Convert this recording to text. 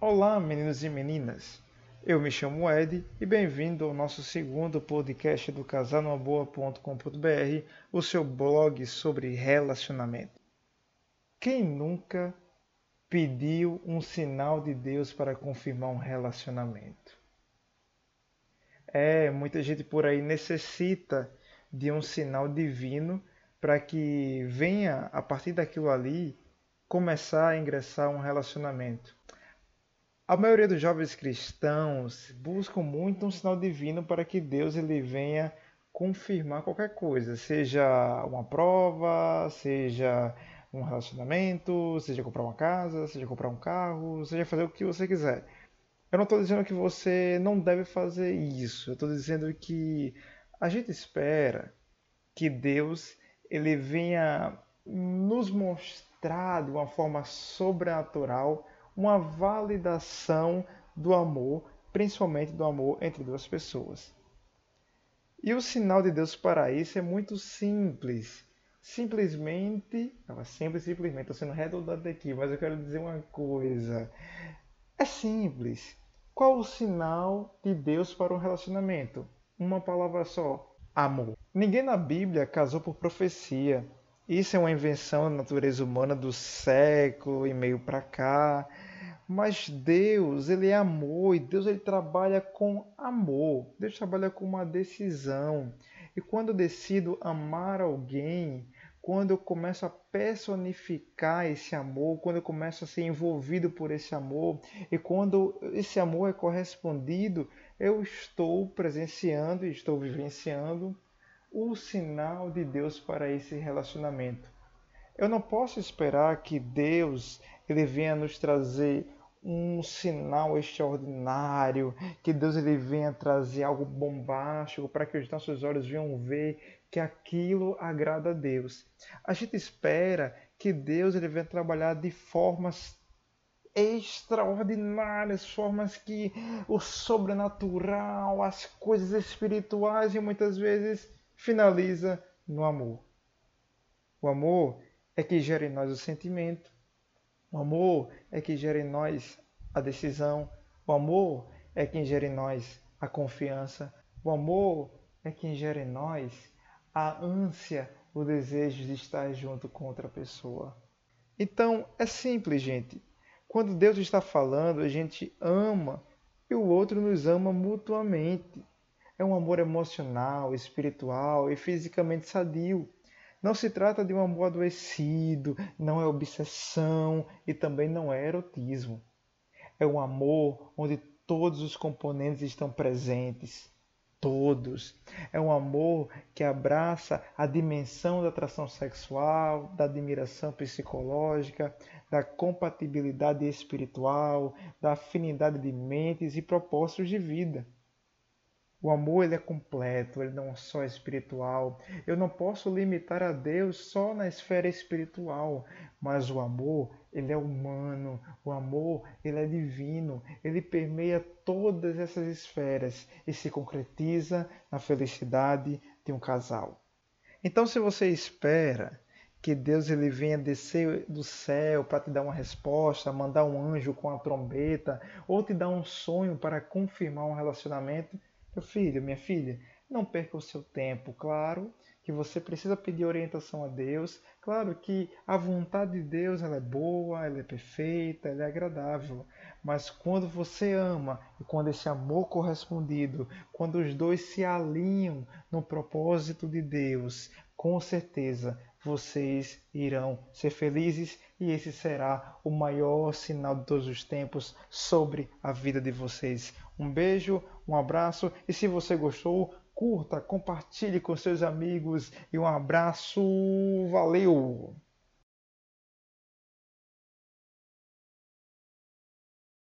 Olá, meninos e meninas. Eu me chamo Ed e bem-vindo ao nosso segundo podcast do casalnumaboa.com.br, o seu blog sobre relacionamento. Quem nunca pediu um sinal de Deus para confirmar um relacionamento? É, muita gente por aí necessita de um sinal divino para que venha, a partir daquilo ali, começar a ingressar um relacionamento. A maioria dos jovens cristãos buscam muito um sinal divino para que Deus ele venha confirmar qualquer coisa, seja uma prova, seja um relacionamento, seja comprar uma casa, seja comprar um carro, seja fazer o que você quiser. Eu não estou dizendo que você não deve fazer isso. Eu estou dizendo que a gente espera que Deus ele venha nos mostrar de uma forma sobrenatural uma validação do amor, principalmente do amor entre duas pessoas. E o sinal de Deus para isso é muito simples. Simplesmente, não, sempre simplesmente, estou sendo redundante aqui, mas eu quero dizer uma coisa. É simples. Qual o sinal de Deus para um relacionamento? Uma palavra só: amor. Ninguém na Bíblia casou por profecia. Isso é uma invenção da natureza humana do século e meio para cá. Mas Deus, ele é amor e Deus ele trabalha com amor. Deus trabalha com uma decisão. E quando eu decido amar alguém, quando eu começo a personificar esse amor, quando eu começo a ser envolvido por esse amor, e quando esse amor é correspondido, eu estou presenciando e estou vivenciando o sinal de Deus para esse relacionamento. Eu não posso esperar que Deus ele venha nos trazer um sinal extraordinário, que Deus ele venha trazer algo bombástico para que os nossos olhos venham ver que aquilo agrada a Deus. A gente espera que Deus ele venha trabalhar de formas extraordinárias, formas que o sobrenatural, as coisas espirituais e muitas vezes finaliza no amor. O amor é que gera em nós o sentimento, o amor é que gera em nós a decisão. O amor é quem gera em nós a confiança. O amor é quem gera em nós a ânsia, o desejo de estar junto com outra pessoa. Então, é simples, gente. Quando Deus está falando, a gente ama e o outro nos ama mutuamente. É um amor emocional, espiritual e fisicamente sadio. Não se trata de um amor adoecido, não é obsessão e também não é erotismo. É um amor onde todos os componentes estão presentes. Todos. É um amor que abraça a dimensão da atração sexual, da admiração psicológica, da compatibilidade espiritual, da afinidade de mentes e propósitos de vida. O amor ele é completo, ele não é só espiritual. Eu não posso limitar a Deus só na esfera espiritual, mas o amor ele é humano, o amor ele é divino, ele permeia todas essas esferas e se concretiza na felicidade de um casal. Então, se você espera que Deus ele venha descer do céu para te dar uma resposta, mandar um anjo com a trombeta, ou te dar um sonho para confirmar um relacionamento, meu filho, minha filha, não perca o seu tempo. Claro que você precisa pedir orientação a Deus. Claro que a vontade de Deus ela é boa, ela é perfeita, ela é agradável. Mas quando você ama e quando esse amor correspondido, quando os dois se alinham no propósito de Deus, com certeza vocês irão ser felizes e esse será o maior sinal de todos os tempos sobre a vida de vocês. Um beijo, um abraço e se você gostou, curta, compartilhe com seus amigos e um abraço. Valeu!